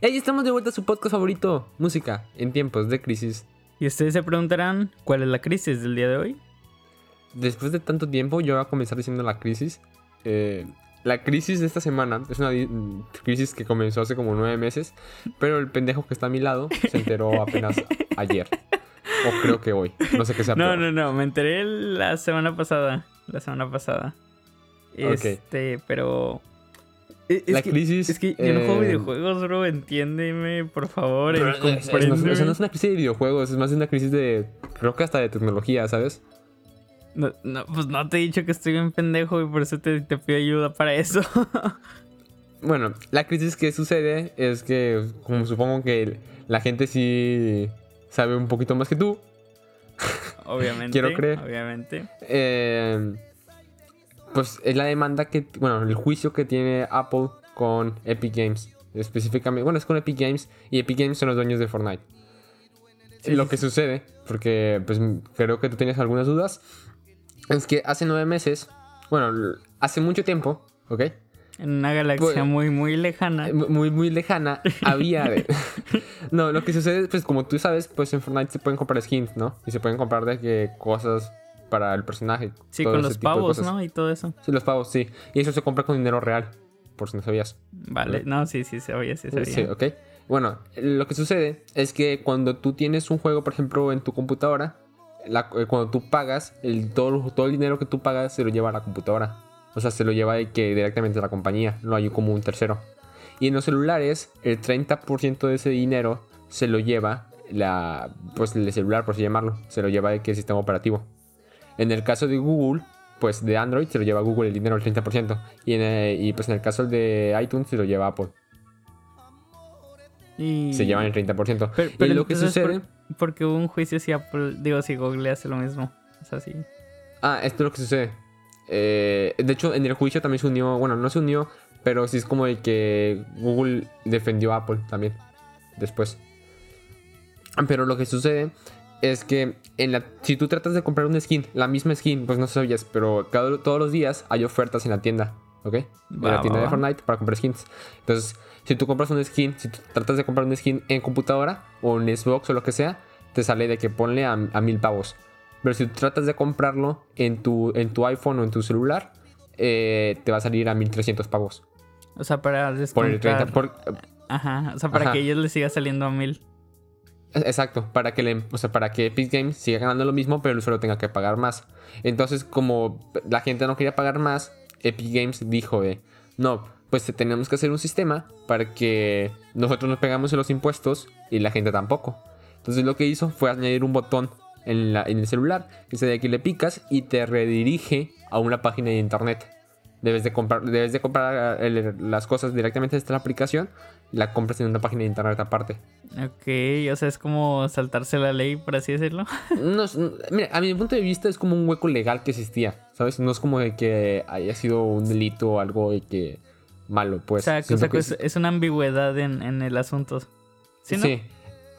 Hey, estamos de vuelta a su podcast favorito, música en tiempos de crisis. Y ustedes se preguntarán, ¿cuál es la crisis del día de hoy? Después de tanto tiempo, yo voy a comenzar diciendo la crisis. Eh, la crisis de esta semana es una crisis que comenzó hace como nueve meses, pero el pendejo que está a mi lado se enteró apenas ayer. O creo que hoy. No sé qué sea No, peor. no, no, me enteré la semana pasada. La semana pasada. Este, pero. Es, es La que, crisis, Es que yo no juego eh, videojuegos, bro. Entiéndeme, por favor. Pero eh, es- es- no es- o sea, no es una crisis de videojuegos, es más una crisis de. Creo que hasta de tecnología, ¿sabes? No, no, pues no te he dicho que estoy bien pendejo y por eso te, te pido ayuda para eso. Bueno, la crisis que sucede es que, como supongo que la gente sí sabe un poquito más que tú, obviamente. Quiero creer. Obviamente. eh, pues es la demanda que, bueno, el juicio que tiene Apple con Epic Games. Específicamente, bueno, es con Epic Games y Epic Games son los dueños de Fortnite. Sí, Lo sí, que sucede, porque pues creo que tú tienes algunas dudas, es que hace nueve meses, bueno, hace mucho tiempo, ¿ok? En una galaxia Pues- muy, muy lejana. Eh, muy, muy lejana, había... de- no, lo que sucede, pues como tú sabes, pues en Fortnite se pueden comprar skins, ¿no? Y se pueden comprar de que cosas para el personaje. Sí, con los pavos. ¿no? Y todo eso. Sí, los pavos, sí. Y eso se compra con dinero real, por si no sabías. Vale, no, sí, sí, sabía, sí, sabía. Sí, ok. Bueno, lo que sucede es que cuando tú tienes un juego, por ejemplo, en tu computadora, la- eh, cuando tú pagas, el, todo, todo el dinero que tú pagas se lo lleva a la computadora. O sea, se lo lleva que directamente a la compañía, no hay como un tercero. Y en los celulares, el 30% de ese dinero se lo lleva la, pues el celular, por así llamarlo, se lo lleva de que el sistema operativo. En el caso de Google, pues de Android se lo lleva Google el dinero el 30%. Y, en, eh, y pues en el caso de iTunes se lo lleva Apple. Y... Se llevan el 30%. Pero, y lo que sucede... ¿por- porque hubo un juicio si Apple, digo, si Google hace lo mismo. Es así. Ah, esto es lo que sucede. Eh, de hecho, en el juicio también se unió, bueno, no se unió, pero sí es como de que Google defendió a Apple también después. Pero lo que sucede es que en la, si tú tratas de comprar una skin, la misma skin, pues no sabías, pero cada, todos los días hay ofertas en la tienda, ¿ok? En la tienda de. Fortnite para comprar skins. Entonces, si tú compras una skin, si tú tratas de comprar una skin en computadora o en Xbox o lo que sea, te sale de que ponle a, a mil pavos. Pero si tú tratas de comprarlo en tu, en tu iPhone o en tu celular, eh, te va a salir a 1300 pavos. O sea, para Por el descontar. 30%. por- Ajá, o sea, para Ajá. que ellos les siga saliendo a mil. Exacto, para que, le, o sea, para que Epic Games siga ganando lo mismo, pero el usuario tenga que pagar más. Entonces, como la gente no quería pagar más, Epic Games dijo, eh, no, pues tenemos que hacer un sistema para que nosotros nos pegamos en los impuestos y la gente tampoco. Entonces lo que hizo fue añadir un botón en, la- en el celular, que se de que le picas y te redirige a una página de internet. Debes de comprar, debes de comprar eh, las cosas directamente desde la aplicación, la compras en una página de internet aparte. Ok, o sea, es como saltarse la ley, por así decirlo. No, mira, a mi punto de vista es como un hueco legal que existía, ¿sabes? No es como de que haya sido un delito o algo de que malo, o pues. sea, que- o sea, que es, es una ambigüedad en, en el asunto. ¿Sí, no? Sí.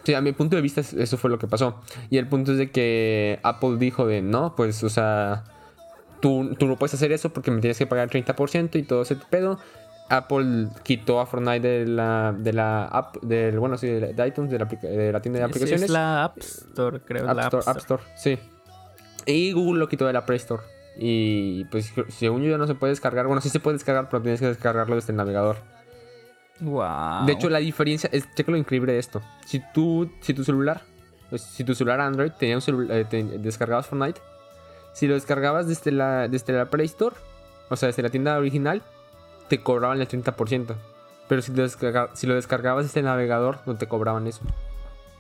Sí, a mi punto de vista es- eso fue lo que pasó. Y el punto es de que Apple dijo de, no, pues, o sea, tú, tú no puedes hacer eso porque me tienes que pagar el 30% y todo ese pedo. Apple quitó a Fortnite de la, de la app, del, bueno, sí, de, de iTunes, de la, aplica- de la tienda de Es- aplicaciones. Es la App Store, creo. App la Store, App Store, sí. Y Google lo quitó de la Play Store. Y pues según yo ya no se puede descargar. Bueno, sí se puede descargar, pero tienes que descargarlo desde el navegador. Wow. De hecho, la diferencia es, checa lo increíble de esto. Si tú, si tu celular, pues, si tu celular Android tenía un celular, eh, te- descargabas Fortnite, si lo descargabas desde la, desde la Play Store, o sea, desde la tienda original, te cobraban el 30%. Pero si lo, descarga- si lo descargabas el navegador, no te cobraban eso.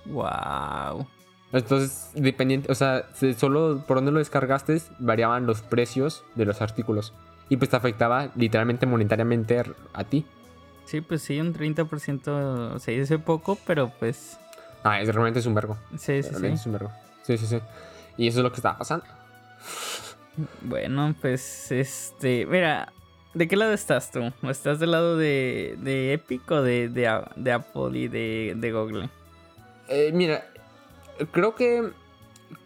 Wow. Entonces, dependiente, o sea, se- solo por donde lo descargaste variaban los precios de los artículos. Y pues te afectaba literalmente monetariamente a ti. Sí, pues sí, un 30% se dice poco, pero pues. Ah, es, realmente es un vergo. Sí, sí, Realmente sí. es un vergo. Sí, sí, sí. Y eso es lo que estaba pasando. Bueno, pues este. Mira, ¿de qué lado estás tú? ¿Estás del lado de, de Epic o de, de, Apple y de, de Google? Eh, mira, creo que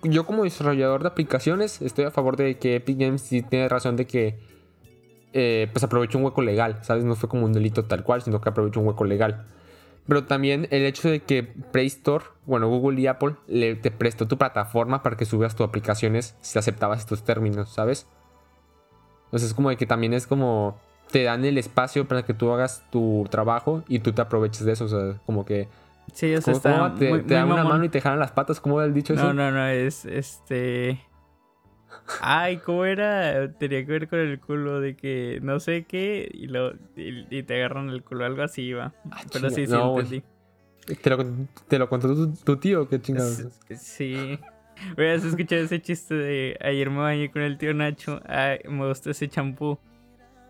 yo como desarrollador de aplicaciones estoy a favor de que Epic Games sí tiene razón de que eh, pues un hueco legal, ¿sabes? No fue como un delito tal cual, sino que aprovechó un hueco legal. Pero también el hecho de que Play Store, bueno, Google y Apple, le, te prestó tu plataforma para que subas tus aplicaciones si aceptabas estos términos, ¿sabes? Entonces es como de que también es como te dan el espacio para que tú hagas tu trabajo y tú te aproveches de eso, o sea, como que Sí, o sea, ¿cómo- está cómo te, muy- te dan una mano y te jalan las patas, ¿cómo era el dicho No, eso? no, no, es este. Ay, ¿cómo era? Tenía que ver con el culo de que no sé qué y, lo, y, y te agarran el culo, algo así iba. Pero chinga, sí, sí, no, entendí. ¿Te lo, te lo contó tu, tu tío, qué chingados. Sí. Hubieras escuchado ese chiste de ayer me bañé con el tío Nacho. Ay, me gusta ese champú.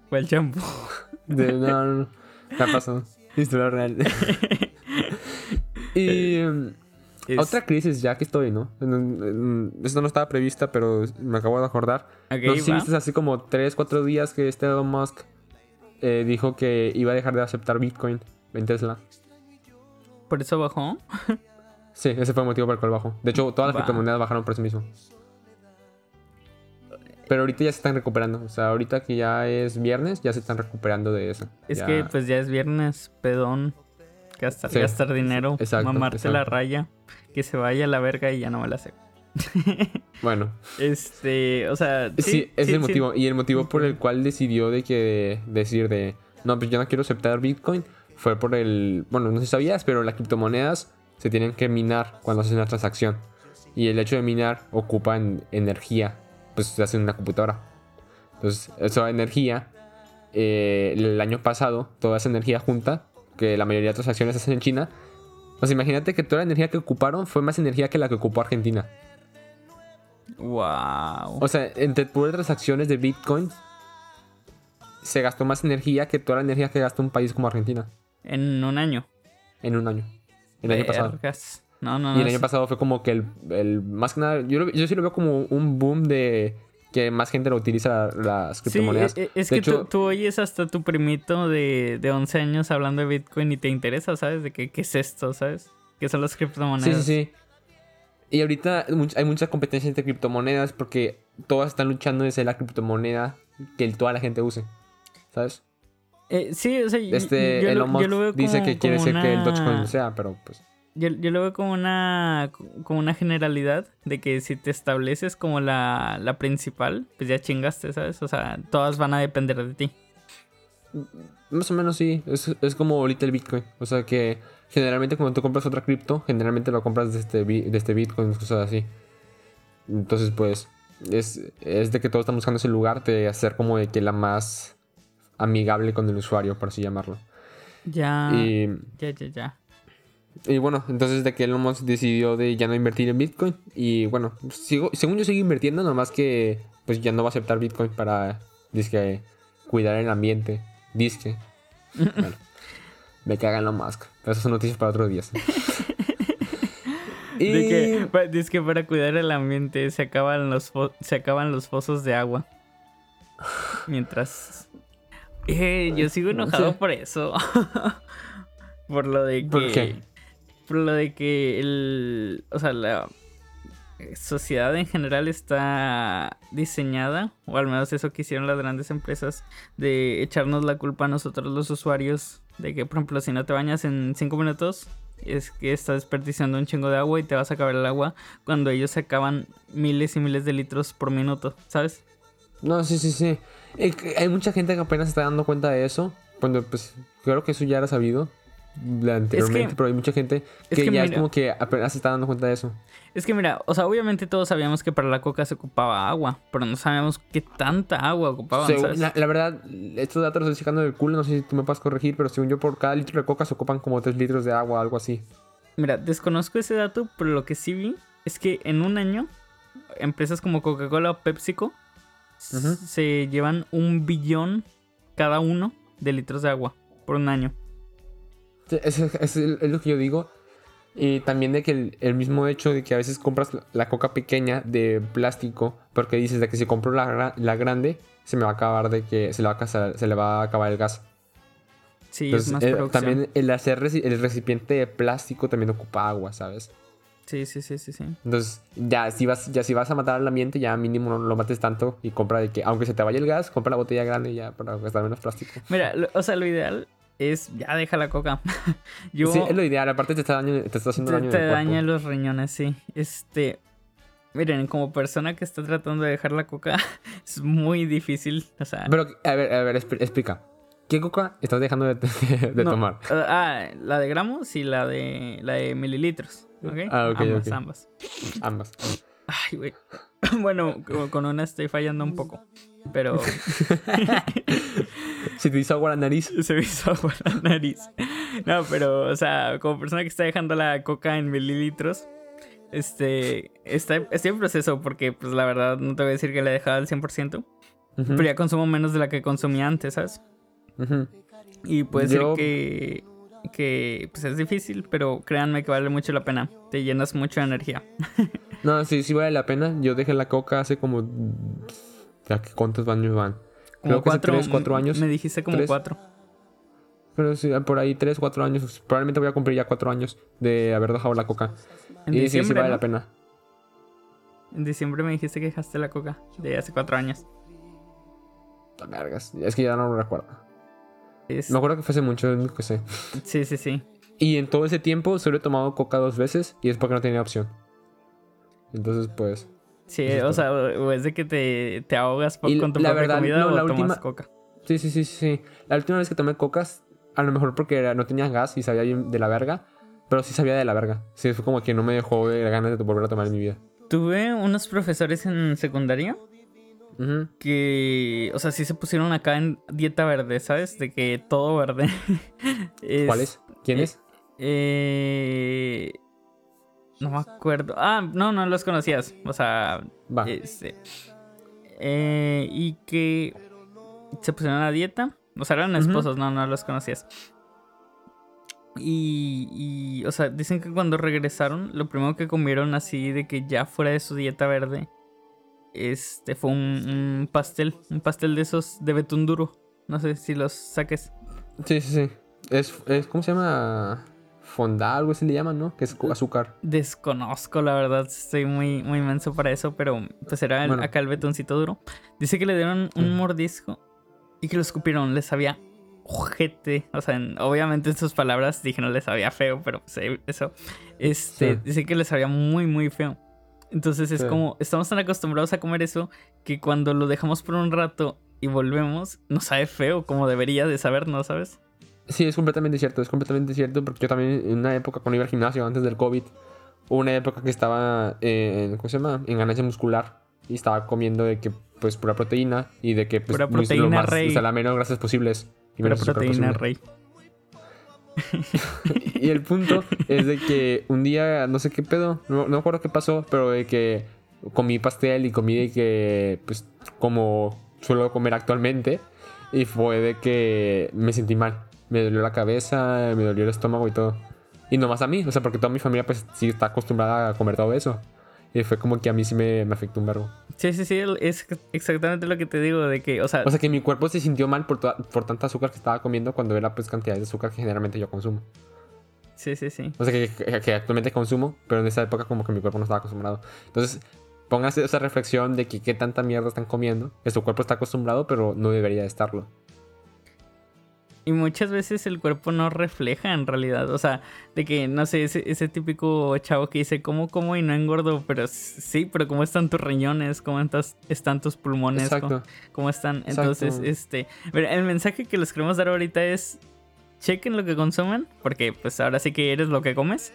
¿Cuál champú? De, no, no, no. Ha pasado. Historia real. y mm, Es- otra crisis ya que estoy, ¿no? Esto no estaba prevista, pero me acabo de acordar. Ok, no sé si viste hace como 3, 4 días que este Elon Musk eh, dijo que iba a dejar de aceptar Bitcoin en Tesla. ¿Por eso bajó? Sí, ese fue el motivo por el cual bajó. De hecho, todas las criptomonedas bajaron por eso mismo. Pero ahorita ya se están recuperando. O sea, ahorita que ya es viernes, ya se están recuperando de eso. Es Ya- que pues ya es viernes, pedón. Gastar, Sí, gastar dinero, exacto, mamarte la raya, que se vaya a la verga y ya no me la sé. Bueno, Este, o sea, sí, sí, es sí, el motivo. Y el motivo por el cual decidió de que decir de no, pues yo no quiero aceptar Bitcoin fue por el. Bueno, no sé si sabías, pero las criptomonedas se tienen que minar cuando haces una transacción. Y el hecho de minar ocupa en energía. Pues se hace en una computadora. Entonces, esa energía, eh, el año pasado, toda esa energía junta, que la mayoría de transacciones se hacen en China. Pues imagínate que toda la energía que ocuparon fue más energía que la que ocupó Argentina. Wow. O sea, entre puras transacciones de Bitcoin se gastó más energía que toda la energía que gasta un país como Argentina En un año. en un año. El año pasado. Vergas. No, no, Y no. el año pasado fue como que el, el- más que nada, yo, lo- yo sí lo veo como un boom de que más gente lo utiliza las criptomonedas. e- e- es De que hecho- tú, tú oyes hasta tu primito de, de 11 años hablando de Bitcoin y te interesa, ¿sabes? De que, qué es esto, ¿sabes? ¿Qué son las criptomonedas? sí, sí. Y ahorita hay mucha competencia entre criptomonedas porque todas están luchando de ser la criptomoneda que toda la gente use. ¿Sabes? Eh, sí, o sea, Este yo, lo- Elon yo Musk lo veo dice como- que quiere como ser que el una- Dogecoin sea, pero pues. Yo, yo lo veo como una, como una generalidad de que si te estableces como la, la principal, pues ya chingaste, ¿sabes? O sea, todas van a depender de ti. Más o menos sí, es, es como ahorita el Bitcoin. O sea que generalmente cuando tú compras otra cripto, generalmente lo compras de este, de este Bitcoin, cosas así. Entonces pues es, es de que todos estamos buscando ese lugar de hacer como de que la más amigable con el usuario, por así llamarlo. Ya, Y, ya, ya, ya. y bueno, entonces de que Elon Musk decidió de ya no invertir en Bitcoin. Y bueno, sigo, según yo sigo invirtiendo, nomás que pues ya no va a aceptar Bitcoin para, dizque, cuidar el ambiente. Disque. Bueno, me caga Elon Musk. Pero esas son noticias para otros días. y... Que, dice que para cuidar el ambiente se acaban los, se acaban los pozos de agua. Mientras... Eh, yo sigo enojado Sí. por eso. por lo de que... ¿Por qué? Por lo de que el... O sea, la sociedad en general está diseñada, o al menos eso que hicieron las grandes empresas, de echarnos la culpa a nosotros los usuarios, de que por ejemplo si no te bañas en 5 minutos, es que estás desperdiciando un chingo de agua y te vas a acabar el agua cuando ellos se acaban miles y miles de litros por minuto, ¿sabes? No, sí, sí, sí. Eh, Hay mucha gente que apenas se está dando cuenta de eso. Cuando, pues, creo que eso ya era sabido anteriormente, pero hay mucha gente es que, ya es como que apenas se está dando cuenta de eso. Es que mira, o sea, obviamente todos sabíamos que para la coca se ocupaba agua, pero no sabíamos qué tanta agua ocupaban, Según- ¿sabes? la, la verdad, estos datos los estoy sacando del culo, no sé si tú me puedes corregir, pero según yo, por cada litro de coca se ocupan como 3 litros de agua, algo así. Mira, desconozco ese dato, pero lo que sí vi es que en un año, empresas como Coca-Cola o PepsiCo se llevan un billón cada uno de litros de agua por un año. Sí, Es, es- es lo que yo digo. Y también de que el, el mismo hecho de que a veces compras la- coca pequeña de plástico, porque dices de que si compro la, la grande, se me va a acabar de que se le va a, casar- se le va a acabar el gas. Sí, Entonces, es más eh, también el hacer el recipiente de plástico también ocupa agua, ¿sabes? Sí, sí, sí, sí, sí. Entonces, ya si vas, ya si vas a matar al ambiente, ya mínimo no lo mates tanto y compra de que, aunque se te vaya el gas, compra la botella grande ya para gastar menos plástico. Mira, lo- o sea, lo ideal es ya deja la coca. Yo, Sí, es lo ideal. Aparte te está, daño- te está haciendo te, daño te daña los riñones, sí. Este, miren, como persona que está tratando de dejar la coca, es muy difícil. O sea, Pero, a ver, a ver, expl- explica. ¿Qué coca estás dejando de, de no, tomar? eh, ah, la de gramos y la de la de mililitros. Ah, ok, ambas, ambas. Ambas. Ay, güey. Bueno, co- con una estoy fallando un poco. Pero Si te hizo agua la nariz. se me hizo agua la nariz. No, pero, o sea, como persona que está dejando la coca en mililitros, este, está, estoy en proceso porque, pues, la verdad, no te voy a decir que la he dejado al 100%, Ujú, pero ya consumo menos de la que consumía antes, ¿sabes? ujú. Y puede Yo- ser que, que, pues, es difícil, pero créanme que vale mucho la pena. Te llenas mucho de energía. No, sí, sí vale la pena. Yo dejé la coca hace como... Ya que cuántos años van. Como Creo que hace cuatro, 3, 4 años. Me dijiste como Tres. cuatro. Pero sí, por ahí 3, 4 años. Probablemente voy a cumplir ya 4 años de haber dejado la coca. En y sí, sí vale ¿no? la pena. En diciembre me dijiste que dejaste la coca de hace cuatro años. Vergas. Es que ya no lo recuerdo. Es- Me acuerdo que fue hace mucho, es lo que sé. Sí, sí, sí. Y en todo ese tiempo solo he tomado coca dos veces y es porque no tenía opción. Entonces, pues. Sí, o sea, o es de que te, te ahogas por- Y con tu la verdad, comida no, o la tomas última- coca. Sí, sí, sí, sí. La última vez que tomé cocas, a lo mejor porque era- no tenía gas y sabía de la verga. Pero sí sabía de la verga. Sí, fue como que no me dejó de ganas de volver a tomar en mi vida. Tuve unos profesores en secundaria Que, o sea, sí se pusieron acá en dieta verde, ¿sabes? De que todo verde. Es- ¿Cuál es? ¿Quién eh, es? Eh, no me acuerdo. Ah, no, no los conocías. O sea, Va. este, eh, y que se pusieron a dieta. O sea, eran esposos, no, no los conocías. Y, y, o sea, dicen que cuando regresaron, lo primero que comieron así de que ya fuera de su dieta verde, este fue un, un pastel, un pastel de esos de betún duro. No sé si los saques. Sí, sí, sí. Es, es ¿cómo se llama? Fonda, algo así le llaman, ¿no? Que es azúcar. Desconozco, la verdad, estoy muy, muy para eso, pero pues era el- Bueno. acá el betoncito duro. Dice que le dieron un Mm. mordisco y que lo escupieron, les sabía ojete. O sea, en- obviamente en sus palabras dije no les sabía feo, pero pues, eso. Este, Sí. dice que les sabía muy, muy feo. Entonces es Sí. como, estamos tan acostumbrados a comer eso que cuando lo dejamos por un rato y volvemos, nos sabe feo como debería de saber, ¿no sabes? Sí, es completamente cierto, es completamente cierto, porque yo también en una época cuando iba al gimnasio antes del COVID, hubo una época que estaba en, ¿cómo se llama? En ganancia muscular y estaba comiendo de que, pues, pura proteína y de que, pues, Pura muy- lo proteína, más, rey. o sea, la menos grasas posibles. Y Pero menos azúcar proteína, posible. rey. Y el punto es de que un día, no sé qué pedo, no, no acuerdo qué pasó, pero de que comí pastel y comí de que, pues, como suelo comer actualmente. Y fue de que me sentí mal. Me dolió la cabeza, me dolió el estómago y todo. Y no más a mí, o sea, porque toda mi familia, pues, sí está acostumbrada a comer todo eso. Y fue como que a mí sí me, me afectó un verbo. Sí, sí, sí, es exactamente lo que te digo, de que, o sea, O sea, que mi cuerpo se sintió mal por, toda- por tanta azúcar que estaba comiendo cuando era, pues, cantidades de azúcar que generalmente yo consumo. sí, sí, sí. O sea, que, que- que actualmente consumo, pero en esa época como que mi cuerpo no estaba acostumbrado. Entonces, póngase esa reflexión de que qué tanta mierda están comiendo, que su cuerpo está acostumbrado, pero no debería de estarlo. Y muchas veces el cuerpo no refleja en realidad, o sea, de que, no sé, ese, ese típico chavo que dice, como, como y no engordo, pero sí, pero cómo están tus riñones, cómo estás- están tus pulmones, Exacto. cómo están. Exacto. Entonces, este, mira, el mensaje que les queremos dar ahorita es, chequen lo que consumen, porque pues ahora sí que eres lo que comes.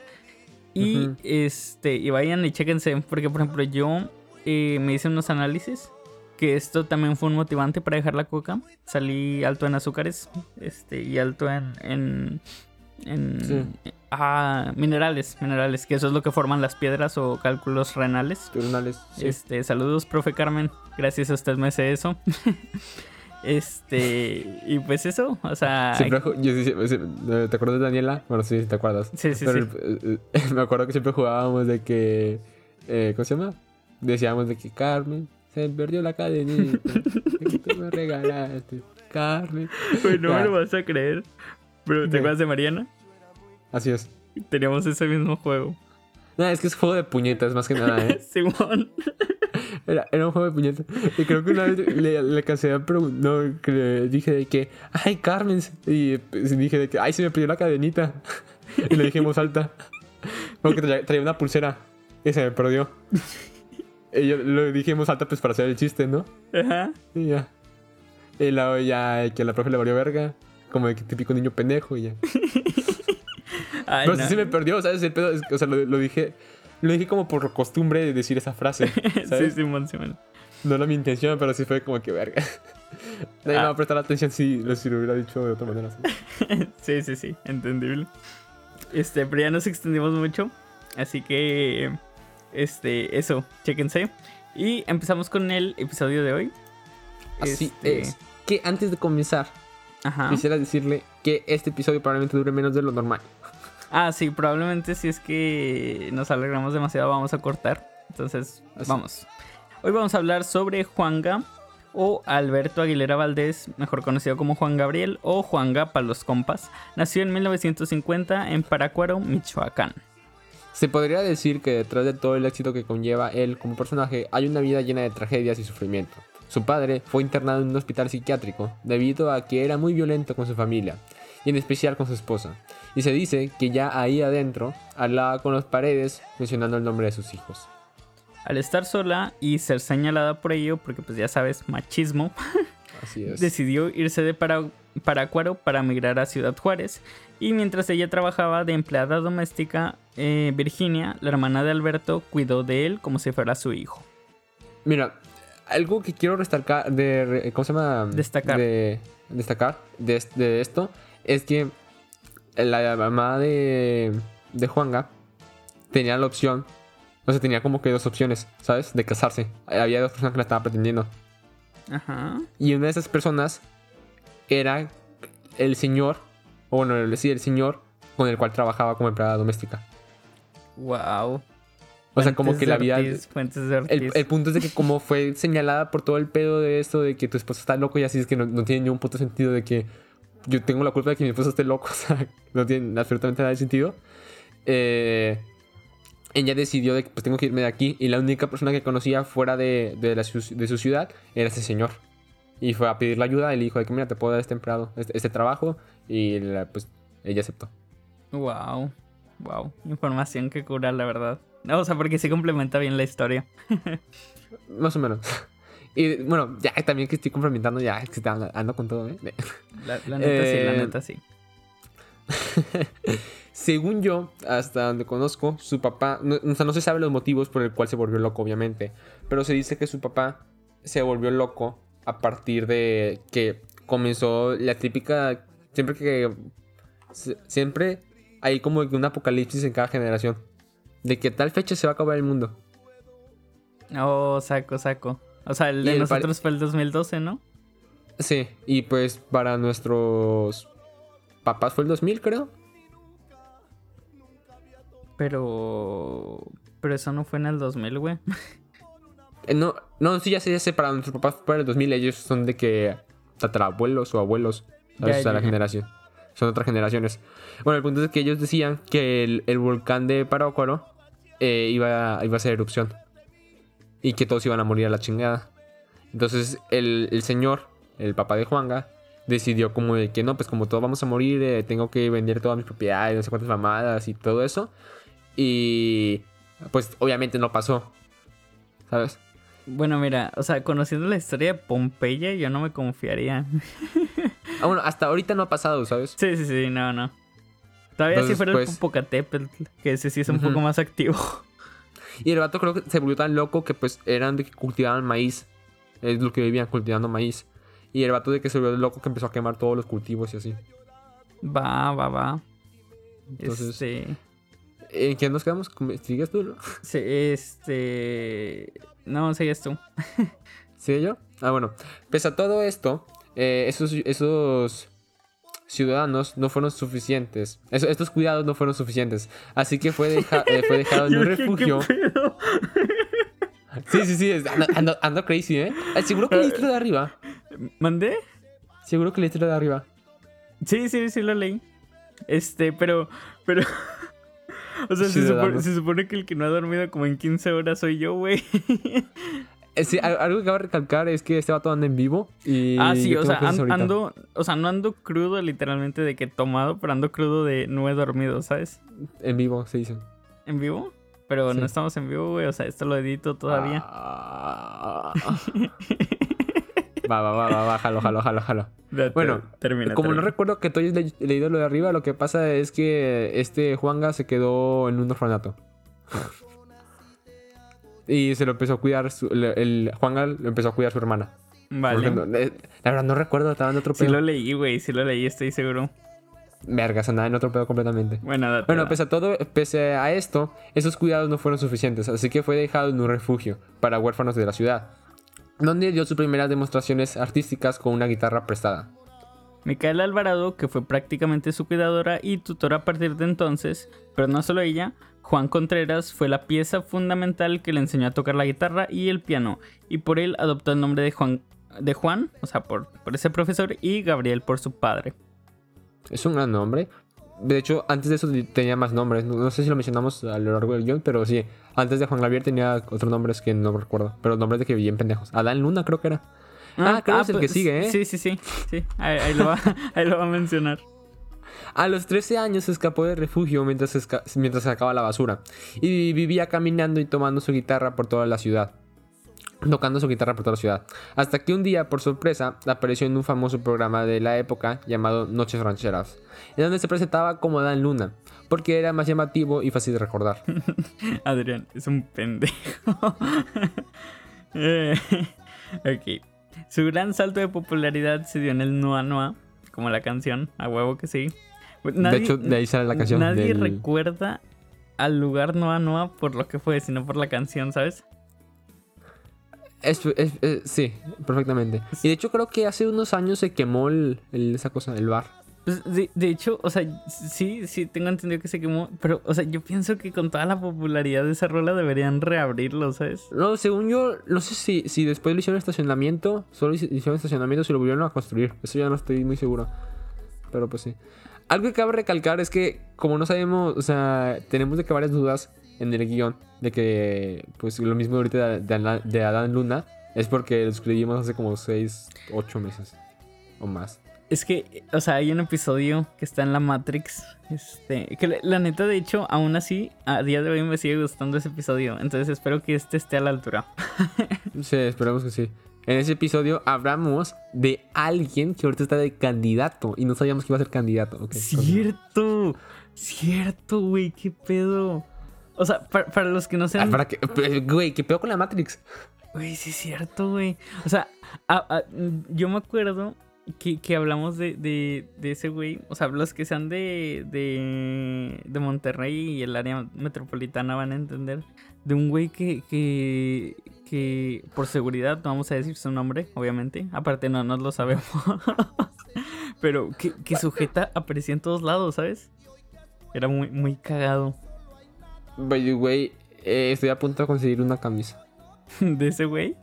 Y este, y vayan y chequense, porque por ejemplo yo eh, me hice unos análisis, que esto también fue un motivante para dejar la coca. Salí alto en azúcares, este, y alto en, en, en Sí. ah, minerales, minerales, que eso es lo que forman las piedras o cálculos renales. Turnales. Sí. Este, saludos, profe Carmen. Gracias a usted me sé eso. este, y pues eso, o sea, Siempre, yo sí- sí- sí, ¿Te acuerdas de Daniela? Bueno, sí, te acuerdas. sí, sí, Pero sí. eh, eh, me acuerdo que siempre jugábamos de que. eh, ¿Cómo se llama? Decíamos de que Carmen se perdió la cadenita. que tú me regalaste. Carmen. Güey, no me lo vas a creer. Pero ¿te acuerdas de Mariana? Así es. Teníamos ese mismo juego. No, es que es juego de puñetas más que nada, ¿eh? Simón. Era, era un juego de puñetas. Y creo que una vez le, le cansé a pregun- no, le dije de que, ay, Carmen. Y pues, dije de que, ay, se me perdió la cadenita. Y le dije en voz alta. Porque traía, traía una pulsera y se me perdió. Yo lo voz alta, pues para hacer el chiste, ¿no? Ajá. Y ya. Y luego ya que la profe le valió verga. Como de que típico niño pendejo y ya. Ay, Pero no. sí se me perdió, ¿sabes? El pedo, o sea, lo, lo dije. Lo dije como por costumbre de decir esa frase. sí, ¿sabes? Simón, Simón. No era mi intención, pero sí fue como que verga. Nadie me va Ah. a prestar atención si, si lo hubiera dicho de otra manera. ¿sí? Sí, sí, sí, entendible. Este, pero ya nos extendimos mucho. Así que, este, eso, chéquense. Y empezamos con el episodio de hoy. Así Este, es. Que antes de comenzar, Ajá. quisiera decirle que este episodio probablemente dure menos de lo normal. Ah, sí, probablemente si es que nos alegramos demasiado vamos a cortar. Entonces, Así. vamos. Hoy vamos a hablar sobre Juanga o Alberto Aguilera Valdés, mejor conocido como Juan Gabriel o Juanga para los compas. Nació en 1950 en Parácuaro, Michoacán. Se podría decir que detrás de todo el éxito que conlleva él como personaje hay una vida llena de tragedias y sufrimiento. Su padre fue internado en un hospital psiquiátrico debido a que era muy violento con su familia y en especial con su esposa. Y se dice que ya ahí adentro hablaba con las paredes mencionando el nombre de sus hijos. Al estar sola y ser señalada por ello, porque pues ya sabes, machismo, Así es. decidió irse de Para- Parácuaro para migrar a Ciudad Juárez. Y mientras ella trabajaba de empleada doméstica, eh, Virginia, la hermana de Alberto, cuidó de él como si fuera su hijo. Mira, algo que quiero destacar de ¿cómo se llama? Destacar. De, destacar de, es- de esto es que la mamá de de Juanga tenía la opción, o sea, tenía como que dos opciones, ¿sabes? De casarse. Había dos personas que la estaban pretendiendo. Ajá. Y una de esas personas era el señor, o bueno, sí, el señor con el cual trabajaba como empleada doméstica. Wow. O sea, como que la vida... De El, Ortiz. el punto es de que como fue señalada por todo el pedo de esto, de que tu esposo está loco y así es que no, no tiene ningún puto sentido de que yo tengo la culpa de que mi esposo esté loco, o sea, no tiene absolutamente nada de sentido. Eh, ella decidió de que pues tengo que irme de aquí y la única persona que conocía fuera de, de, la su, de su ciudad era ese señor. Y fue a pedirle ayuda y le dijo de que mira, te puedo dar este empleado, este, este trabajo y la- pues ella aceptó. Wow. Wow. Información que cura, la verdad. No, o sea, porque sí complementa bien la historia. Más o menos. Y bueno, ya también que estoy complementando, ya es que ando con todo, ¿eh? La, la neta sí, la Eh, neta sí. Según yo, hasta donde conozco, su papá, no, o sea, no se sabe los motivos por el cual se volvió loco, obviamente, pero se dice que su papá se volvió loco a partir de que comenzó la típica, siempre que, siempre hay como un apocalipsis en cada generación, de que tal fecha se va a acabar el mundo. Oh, saco, saco. O sea, el de el nosotros fue el 2012, ¿no? Sí, y pues para nuestros papás fue el 2000, creo. Pero. Pero eso no fue en el 2000, güey. Eh, No, no, sí, ya sé, ya sé, para nuestros papás para el 2000 ellos son de que tatarabuelos o abuelos, ¿sabes? Ya, o sea, ya, la ya. generación. Son otras generaciones. Bueno, el punto es que ellos decían que el, el volcán de Parácuaro eh, iba, iba a hacer erupción. Y que todos iban a morir a la chingada. Entonces el, el señor, el papá de Juanga, decidió como de que no, pues como todos vamos a morir, eh, tengo que vender todas mis propiedades, no sé cuántas mamadas y todo eso. Y pues obviamente no pasó. ¿Sabes? Bueno, mira, o sea, conociendo la historia de Pompeya, yo no me confiaría. Ah, bueno, hasta ahorita no ha pasado, ¿sabes? Sí, sí, sí, no, no. Todavía si Entonces, fuera pues- el Popocatépetl, que ese sí es un poco más activo. Y el vato creo que se volvió tan loco que pues eran de que cultivaban maíz. Es lo que vivían cultivando maíz. Y el vato de que se volvió loco que empezó a quemar todos los cultivos y así. Va, va, va. Entonces, Este. ¿en qué nos quedamos? ¿Sigues tú? no? sí, este. No, sigues tú. ¿Sí yo? Ah, bueno. Pese a todo esto, eh, esos, esos ciudadanos no fueron suficientes. Eso- estos cuidados no fueron suficientes. Así que fue, deja- eh, fue dejado en un dije, ¿qué refugio. Sí, sí, sí. Ando, ando- ando crazy, ¿eh? Ah, Seguro que leíste lo de arriba. ¿Mandé? Seguro que leíste lo de arriba. Sí, sí, sí lo leí. Este, pero. Pero. O sea, se supone, se supone que el que no ha dormido como en 15 horas soy yo, güey. Eh, sí, algo que acabo de recalcar es que este vato anda en vivo y Ah, sí, o sea, an- ando, o sea, no ando crudo literalmente de que tomado, pero ando crudo de no he dormido, ¿sabes? En vivo, se dice. ¿En vivo? Pero Sí. no estamos en vivo, güey, o sea, esto lo edito todavía. Ah. va, va, va, va, va, jalo, jalo, jalo, jalo. Bueno, ter- termina. Como no recuerdo que tú hayas le- leído lo de arriba, lo que pasa es que este Juanga se quedó en un orfanato. Y se lo empezó a cuidar, su- el, el Juanga lo empezó a cuidar su hermana. Vale. No- eh, la verdad no recuerdo, estaba en otro Sí pedo. lo leí, güey, sí lo leí, estoy seguro. Vergas, andaba en otro pedo completamente. Bueno, date, Bueno, pese a todo, pese a esto, esos cuidados no fueron suficientes, así que fue dejado en un refugio para huérfanos de la ciudad, donde dio sus primeras demostraciones artísticas con una guitarra prestada. Micaela Alvarado, que fue prácticamente su cuidadora y tutora a partir de entonces, pero no solo ella, Juan Contreras fue la pieza fundamental que le enseñó a tocar la guitarra y el piano, y por él adoptó el nombre de Juan, de Juan o sea, por, por ese profesor, y Gabriel por su padre. Es un gran nombre. De hecho, antes de eso tenía más nombres. No, sé si lo mencionamos a lo largo del guion, pero sí. Antes de Juan Gabriel tenía otros nombres que no recuerdo. Pero nombres de que bien pendejos. Adán Luna creo que era. Ah, creo que es el que sigue, ¿eh? Sí, sí, sí, sí, ahí, ahí lo va, ahí lo va a mencionar. A los 13 años se escapó del refugio mientras, mientras sacaba la basura. Y vivía caminando y tomando su guitarra por toda la ciudad. Tocando su guitarra por toda la ciudad. Hasta que un día, por sorpresa, apareció en un famoso programa de la época llamado Noches Rancheras. En donde se presentaba como Dan Luna. Porque era más llamativo y fácil de recordar. Adrián, es un pendejo. Eh, ok. Su gran salto de popularidad se dio en el Noa Noa, como la canción, a huevo que sí. De hecho, de ahí sale la canción. Nadie del- recuerda al lugar Noa Noa por lo que fue, sino por la canción, ¿sabes? Es- es- es- sí, perfectamente. Y de hecho creo que hace unos años se quemó el, el- esa cosa, el bar. Pues, de, de hecho, o sea, sí, sí, tengo entendido que se quemó, pero, o sea, yo pienso que con toda la popularidad de esa rola deberían reabrirlo, ¿sabes? No, según yo, no sé si, si después lo hicieron estacionamiento, solo hicieron estacionamiento, si lo volvieron a construir. Eso ya no estoy muy seguro. Pero pues sí. Algo que cabe recalcar es que, como no sabemos, o sea, tenemos de que varias dudas en el guion de que, pues lo mismo ahorita de, de de Adán Luna, es porque lo escribimos hace como 6, 8 meses o más. Es que, o sea, hay un episodio que está en la Matrix. Este, que la, la neta, de hecho, aún así, a día de hoy me sigue gustando ese episodio. Entonces espero que este esté a la altura. Sí, esperamos que sí. En ese episodio hablamos de alguien que ahorita está de candidato y no sabíamos que iba a ser candidato. Ok, Cierto, cierto, güey, qué pedo. O sea, para, para los que no Ah, sean. ¿para qué? Pero, Güey, ¿qué pedo con la Matrix? Güey, sí es cierto, güey. O sea, a- a- yo me acuerdo que, que hablamos de, de, de ese güey. O sea, los que sean de, de, de Monterrey y el área metropolitana van a entender. De un güey que, que, que por seguridad, no vamos a decir su nombre, obviamente. Aparte, no, no lo sabemos. Pero que, que sujeta aparecía en todos lados, ¿sabes? Era muy, muy cagado By the way, eh, estoy a punto de conseguir una camisa. de ese güey.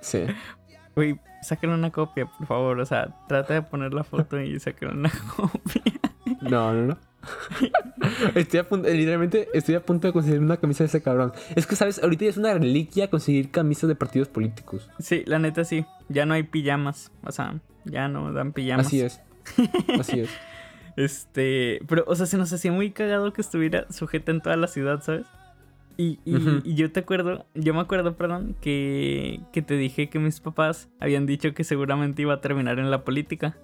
Sí. Güey, saquen una copia, por favor. O sea, trata de poner la foto y saquen una copia. No, no, no. Estoy a punto, literalmente estoy a punto de conseguir una camisa de ese cabrón. Es que, ¿sabes? Ahorita ya es una reliquia conseguir camisas de partidos políticos. Sí, la neta sí. Ya no hay pijamas. O sea, ya no dan pijamas. Así es. Así es. Este, pero, o sea, se nos hacía muy cagado que estuviera sujeta en toda la ciudad, ¿sabes? Y, y- yo te acuerdo, yo me acuerdo, perdón, que, que te dije que mis papás habían dicho que seguramente iba a terminar en la política.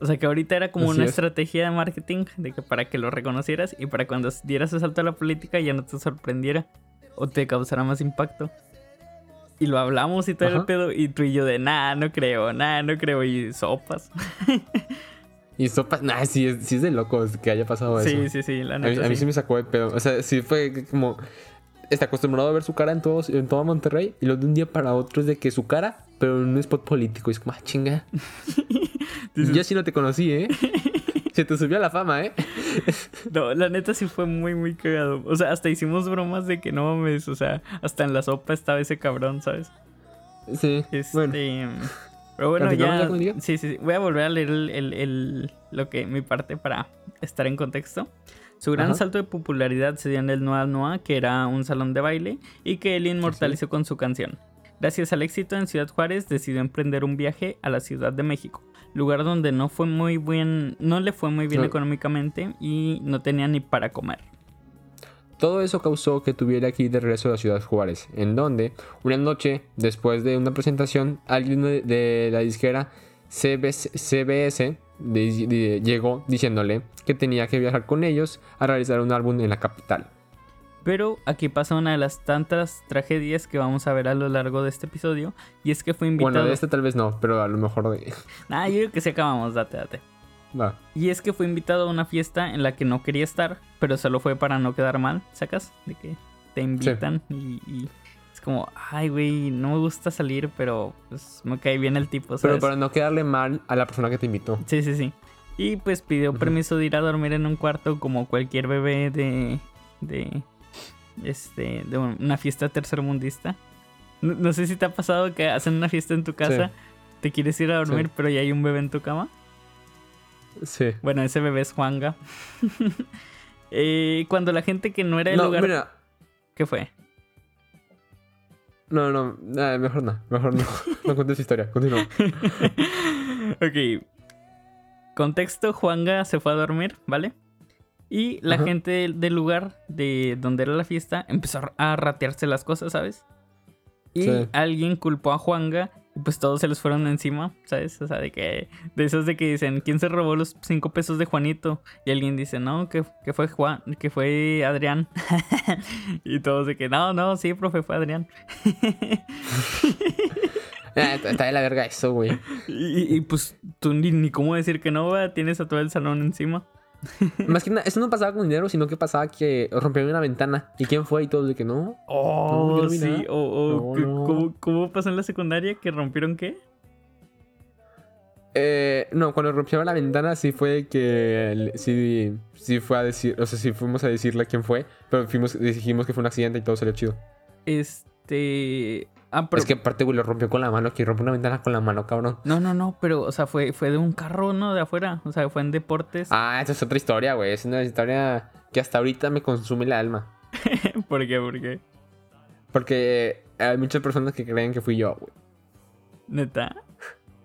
O sea, que ahorita era como Así una es. estrategia de marketing de que para que lo reconocieras y para cuando dieras el salto a la política ya no te sorprendiera o te causara más impacto. Y lo hablamos y todo el pedo y tú y yo de, nah, no creo, nah, no creo y sopas. Y sopa, nah, sí es, sí es de locos que haya pasado eso. Sí, sí, sí, la A mí, neta. a mí sí. sí me sacó de pedo. O sea, sí fue como. Está acostumbrado a ver su cara en, todos, en todo Monterrey. Y luego de un día para otro es de que su cara, pero en un spot político. Y es como, ah, chinga. Dices, Yo sí no te conocí, ¿eh? Se te subió a la fama, ¿eh? No, la neta sí fue muy, muy cagado. O sea, hasta hicimos bromas de que no mames, o sea, hasta en la sopa estaba ese cabrón, ¿sabes? Sí. Este, Bueno, Pero bueno, ¿Continuamos ya. ya? Sí, sí, sí. Voy a volver a leer el, el- el- lo que mi parte para estar en contexto. Su gran Ajá. salto de popularidad se dio en el Noa Noa, que era un salón de baile, y que él inmortalizó con su canción. Gracias al éxito en Ciudad Juárez, decidió emprender un viaje a la Ciudad de México, lugar donde no fue muy bien, no le fue muy bien No. económicamente y no tenía ni para comer. Todo eso causó que tuviera que ir de regreso a la ciudad Juárez, en donde una noche, después de una presentación, alguien de, de la disquera CBS, CBS de- de- llegó diciéndole que tenía que viajar con ellos a realizar un álbum en la capital. Pero aquí pasa una de las tantas tragedias que vamos a ver a lo largo de este episodio, y es que fue invitado... Bueno, de este tal vez no, pero a lo mejor de... Ah, yo creo que sí acabamos, date, date. Va. Y es que fue invitado a una fiesta en la que no quería estar, pero solo fue para no quedar mal, ¿sacas? De que te invitan y, y es como, ay, güey, no me gusta salir, pero pues me cae bien el tipo, Pero para no quedarle mal a la persona que te invitó. Sí, sí, sí. Y pues pidió permiso de ir a dormir en un cuarto como cualquier bebé de... de este, de un- una fiesta tercermundista. No, no sé si te ha pasado que hacen una fiesta en tu casa, te quieres ir a dormir, Sí. pero ya hay un bebé en tu cama. Sí. Bueno, ese bebé es Juanga. Eh, cuando la gente que no era el No, lugar. mira. ¿Qué fue? No, no, ah, mejor no, mejor no. No cuentes historia, continúa. ok. Contexto: Juanga se fue a dormir, ¿vale? Y la Ajá. gente del, lugar de donde era la fiesta empezó a ratearse las cosas, ¿sabes? Y Sí. alguien culpó a Juanga pues todos se les fueron encima, ¿sabes? O sea, de que. De esos de que dicen, ¿quién se robó los cinco pesos de Juanito? Y alguien dice, no, que, que fue Juan, que fue Adrián. y todos de que, no, no, sí, profe, fue Adrián. Ah, está está de la verga eso, güey. y, y, pues tú ni, ni cómo decir que no, ¿verdad? tienes a todo el salón encima. Más que nada, eso no pasaba con dinero, sino que pasaba que rompieron una ventana. ¿Y quién fue? Y todos de que no. Oh, no sí. nada. O, o, No, ¿qué- no. ¿cómo, ¿Cómo pasó en la secundaria? ¿Que rompieron qué? Eh, no, cuando rompieron la ventana sí fue que sí, sí fue a decir, o sea, sí fuimos a decirle quién fue, pero fuimos, dijimos que fue un accidente y todo salió chido. Este. Ah, pero. Es que aparte, güey, lo rompió con la mano, que rompe una ventana con la mano, cabrón. No, no, no, pero, o sea, fue, fue de un carro, ¿no? De afuera. O sea, fue en deportes. Ah, esa es otra historia, güey. Es una historia que hasta ahorita me consume el alma. ¿Por qué? ¿Por qué? Porque hay muchas personas que creen que fui yo, güey. ¿Neta?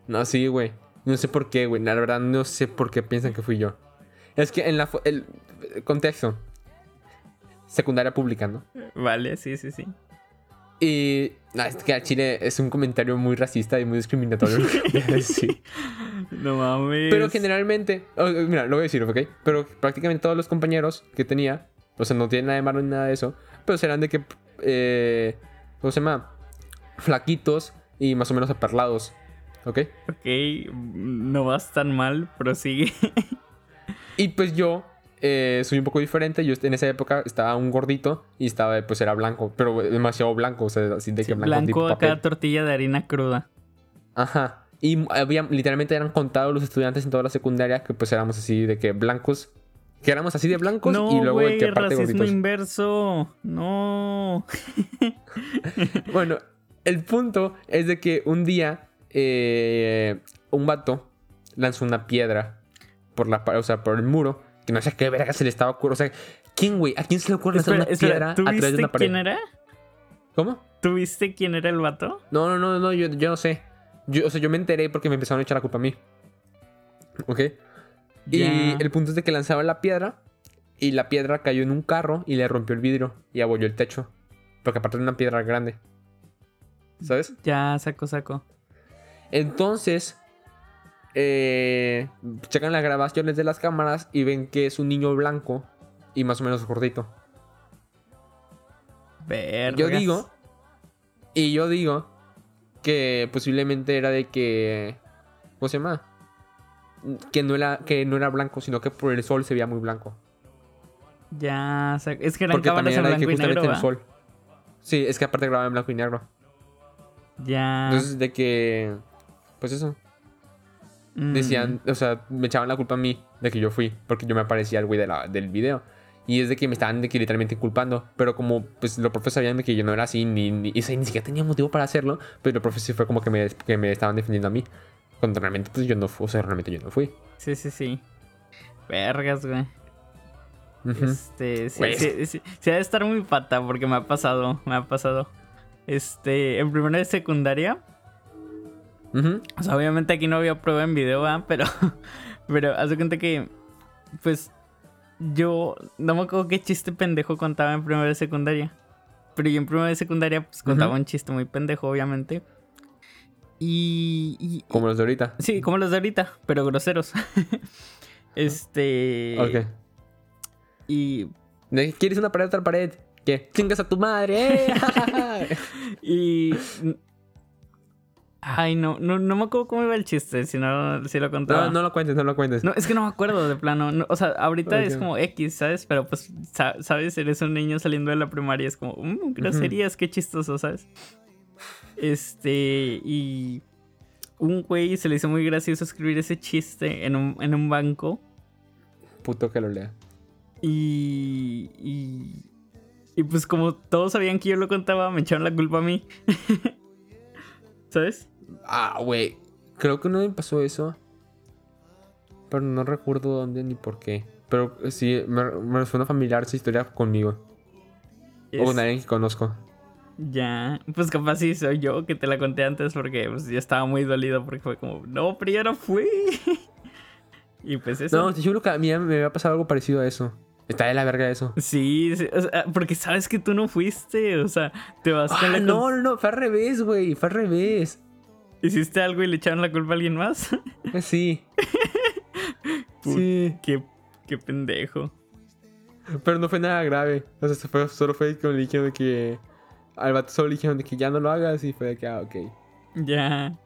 No, sí, güey. No sé por qué, güey. La verdad, no sé por qué piensan que fui yo. Es que en la... el contexto. Secundaria pública, ¿no? Vale, sí, sí, sí. Y... Es que al chile es un comentario muy racista y muy discriminatorio. decir. No mames. Pero generalmente... oh, mira, lo voy a decir, ¿ok? Pero prácticamente todos los compañeros que tenía... O sea, no tiene nada de malo ni nada de eso. Pero serán de que... Eh, ¿Cómo se llama? Flaquitos y más o menos aperlados. ¿Ok? Ok, no vas tan mal, prosigue. Y pues yo eh, soy un poco diferente. Yo en esa época estaba un gordito y estaba, pues era blanco, pero demasiado blanco. O sea, así de que blanco, Blanco papel. tortilla de harina cruda. Ajá. Y había, literalmente eran contados los estudiantes en toda la secundaria que pues éramos así de que blancos. Que éramos así de blancos No, y luego de que aparte racismo gorditos. inverso. No. Bueno, el punto es de que un día eh, un vato lanzó una piedra por la o sea, por el muro. Que no sé qué verga se le estaba ocurriendo. O sea, ¿quién, güey? ¿A quién se le ocurre Espera, una piedra ¿tú a través de una pared? quién era? ¿Cómo? ¿Tú viste quién era el vato? No, no, no, no, yo, yo no sé. Yo, o sea, yo me enteré porque me empezaron a echar la culpa a mí. ¿Ok? Y el punto es de que lanzaba la piedra y la piedra cayó en un carro y le rompió el vidrio y abolló el techo. Porque aparte de una piedra grande. ¿Sabes? Ya, saco, saco. Entonces, eh, checan las grabaciones de las cámaras y ven que es un niño blanco y más o menos gordito. Vergas. Yo digo, y yo digo que posiblemente era de que, ¿cómo se llama? Que no era, que no era blanco, sino que por el sol se veía muy blanco. Ya, saco. Es que eran Porque cámaras en era de que blanco y justamente negro, el sol. Sí, es que aparte grababa en blanco y negro. Ya. Entonces, de que, pues eso, Mm. decían, o sea, me echaban la culpa a mí de que yo fui, porque yo me aparecía el güey de del video. Y es de que me estaban de que literalmente culpando. Pero como pues los profes sabían de que yo no era así, ni, ni, o sea, ni siquiera tenía motivo para hacerlo, pero los profes sí fue como que me, que me estaban defendiendo a mí. Cuando realmente pues yo no fui, o sea, realmente yo no fui. Sí, sí, sí. Vergas, güey. Este, sí, Güey, sí, sí, sí ha de estar muy pata porque me ha pasado, me ha pasado. Este, en primero de secundaria. O sea, obviamente aquí no había prueba en video, ¿va? pero. Pero haz de cuenta que. Pues. Yo. No me acuerdo qué chiste pendejo contaba en primero de secundaria. Pero yo en primero de secundaria, pues contaba un chiste muy pendejo, obviamente. Y. y- Como los de ahorita. Sí, como los de ahorita, pero groseros. este. Ok. Y. ¿De qué ¿Quieres una pared otra pared? ¿Qué? ¡Chingas a tu madre! ¡eh! Y. Ay, no, no, no me acuerdo cómo iba el chiste, si no, si lo contaba. no, no lo cuentes, no lo cuentes. No, es que no me acuerdo de plano. no, o sea, ahorita es como X, ¿sabes? Pero pues, sa- ¿sabes? Eres un niño saliendo de la primaria. Es como, mmm, groserías, qué chistoso, ¿sabes? Este, y un güey se le hizo muy gracioso escribir ese chiste en un, en un banco. Puto que lo lea. Y, y, y pues como todos sabían que yo lo contaba, me echaron la culpa a mí. ¿Sabes? Ah, güey. Creo que no me pasó eso. Pero no recuerdo dónde ni por qué. Pero eh, sí, me, me suena familiar esa historia conmigo. O con alguien que conozco. Ya, pues capaz sí soy yo que te la conté antes porque pues, yo estaba muy dolido porque fue como, no, pero yo no fui. y pues eso. No, te juro que a mí me había pasado algo parecido a eso. Está de la verga eso. Sí, sí, o sea, porque sabes que tú no fuiste, o sea, te vas con Ah, la no, no, no, fue al revés, güey. Fue al revés. ¿Hiciste algo y le echaron la culpa a alguien más? Eh, Sí. sí. qué, qué pendejo. Pero no fue nada grave. O sea, fue- solo fue que le dijeron de que. Al vato solo le dijeron de que ya no lo hagas. Y fue de que, ah, ok. Ya.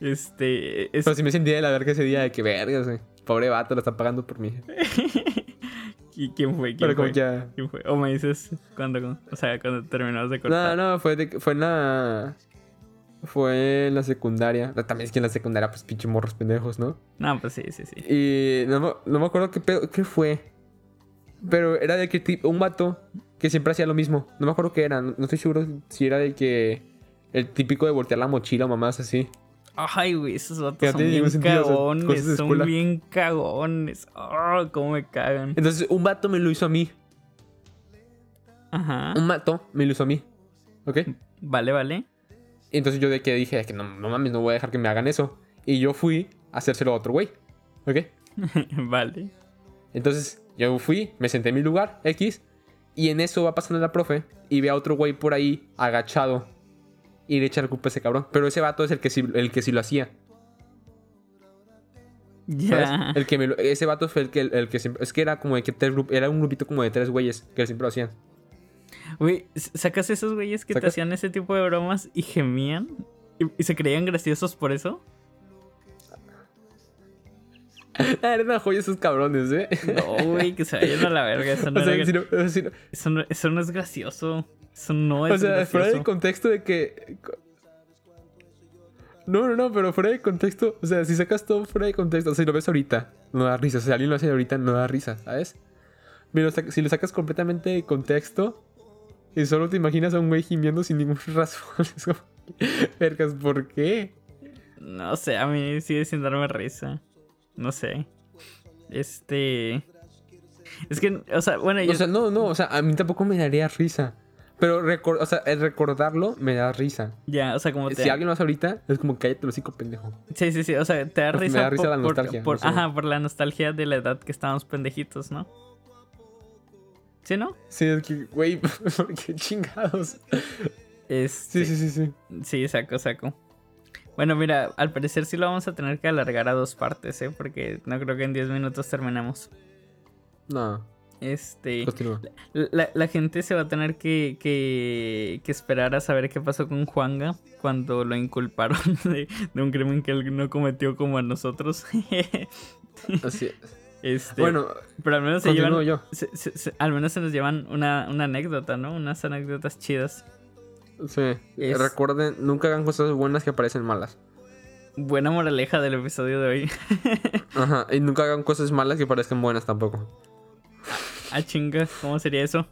Este. es- Pero sí me sentí de la verga ese día de que vergas, güey. Pobre vato, lo está pagando por mí. ¿Y quién fue? ¿Quién Pero como fue? que ya. ¿Quién fue? O me dices cuando, o sea, cuando terminamos de cortar. No, no, fue, de- fue en la. Fue en la secundaria. También es que en la secundaria, pues pinche morros pendejos, ¿no? No, pues sí, sí, sí. Y no, me- no me acuerdo qué, pedo- qué fue. Pero era de que tipo, un vato que siempre hacía lo mismo. No me acuerdo qué era. No, no estoy seguro si era de que. El típico de voltear la mochila o mamás así. Ay, güey, esos vatos son bien sentido, cagones, son escuela. bien cagones. Ah, cómo me cagan. Entonces, un vato me lo hizo a mí. Ajá. Un vato me lo hizo a mí. ¿Ok? Vale, vale. Entonces yo de que dije que no, no mames, no voy a dejar que me hagan eso. Y yo fui a hacérselo a otro güey. ¿Ok? vale. Entonces yo fui, me senté en mi lugar, X. Y en eso va pasando la profe y ve a otro güey por ahí agachado. Y le echa la culpa a ese cabrón. Pero ese vato es el que sí, el que sí lo hacía. Ya. El que me lo- ese vato fue el que, el, que siempre. Es que era como de que tres era un grupito como de tres güeyes que siempre lo hacían. Güey, ¿sacas esos güeyes que te hacían ese tipo de bromas y gemían? ¿Y, y se creían graciosos por eso? Ah, Eran una joya esos cabrones, ¿eh? No, güey, que se vayan a la verga. Eso no, o sea, era- si no- o sea, si no- eso no- eso no es gracioso. Eso no es O sea, fuera del contexto de que. No, no, no, pero fuera de contexto. O sea, si sacas todo fuera de contexto, o sea, si lo ves ahorita, no da risa. O sea, si alguien lo hace ahorita, no da risa, ¿sabes? Pero si lo sacas completamente de contexto y solo te imaginas a un güey gimiendo sin ningún razón, es como. Vergas, ¿por qué? No sé, a mí sigue sin darme risa. No sé. Este. Es que, o sea, bueno, yo. O sea, no, no, o sea, a mí tampoco me daría risa. Pero recor- o sea, el recordarlo me da risa. ya, o sea, como te. Si alguien lo hace ahorita, es como cállate los hocico, pendejo. Sí, sí, sí. O sea, te da Me risa. da risa por, la por- nostalgia, por- no sé. Ajá, por la nostalgia de la edad que estábamos pendejitos, ¿no? ¿Sí, no? Sí, es que, güey, ¿por qué chingados? Este, Sí, sí, sí, sí. Sí, saco, saco. Bueno, mira, al parecer sí lo vamos a tener que alargar a dos partes, ¿eh? Porque no creo que en 10 minutos terminemos. No, Este. continúa. La, la gente se va a tener que, que, que esperar a saber qué pasó con Juanga cuando lo inculparon de, de un crimen que él no cometió como a nosotros. Así es. Este, Bueno, pero al menos se llevan. yo. se- se- se- al menos se nos llevan una, una anécdota, ¿no? Unas anécdotas chidas. Sí. Es- Recuerden, nunca hagan cosas buenas que parecen malas. Buena moraleja del episodio de hoy. Ajá. Y nunca hagan cosas malas que parezcan buenas tampoco. ah, chinga, ¿cómo sería eso?